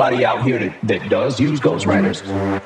anybody out here that, that does use ghostwriters.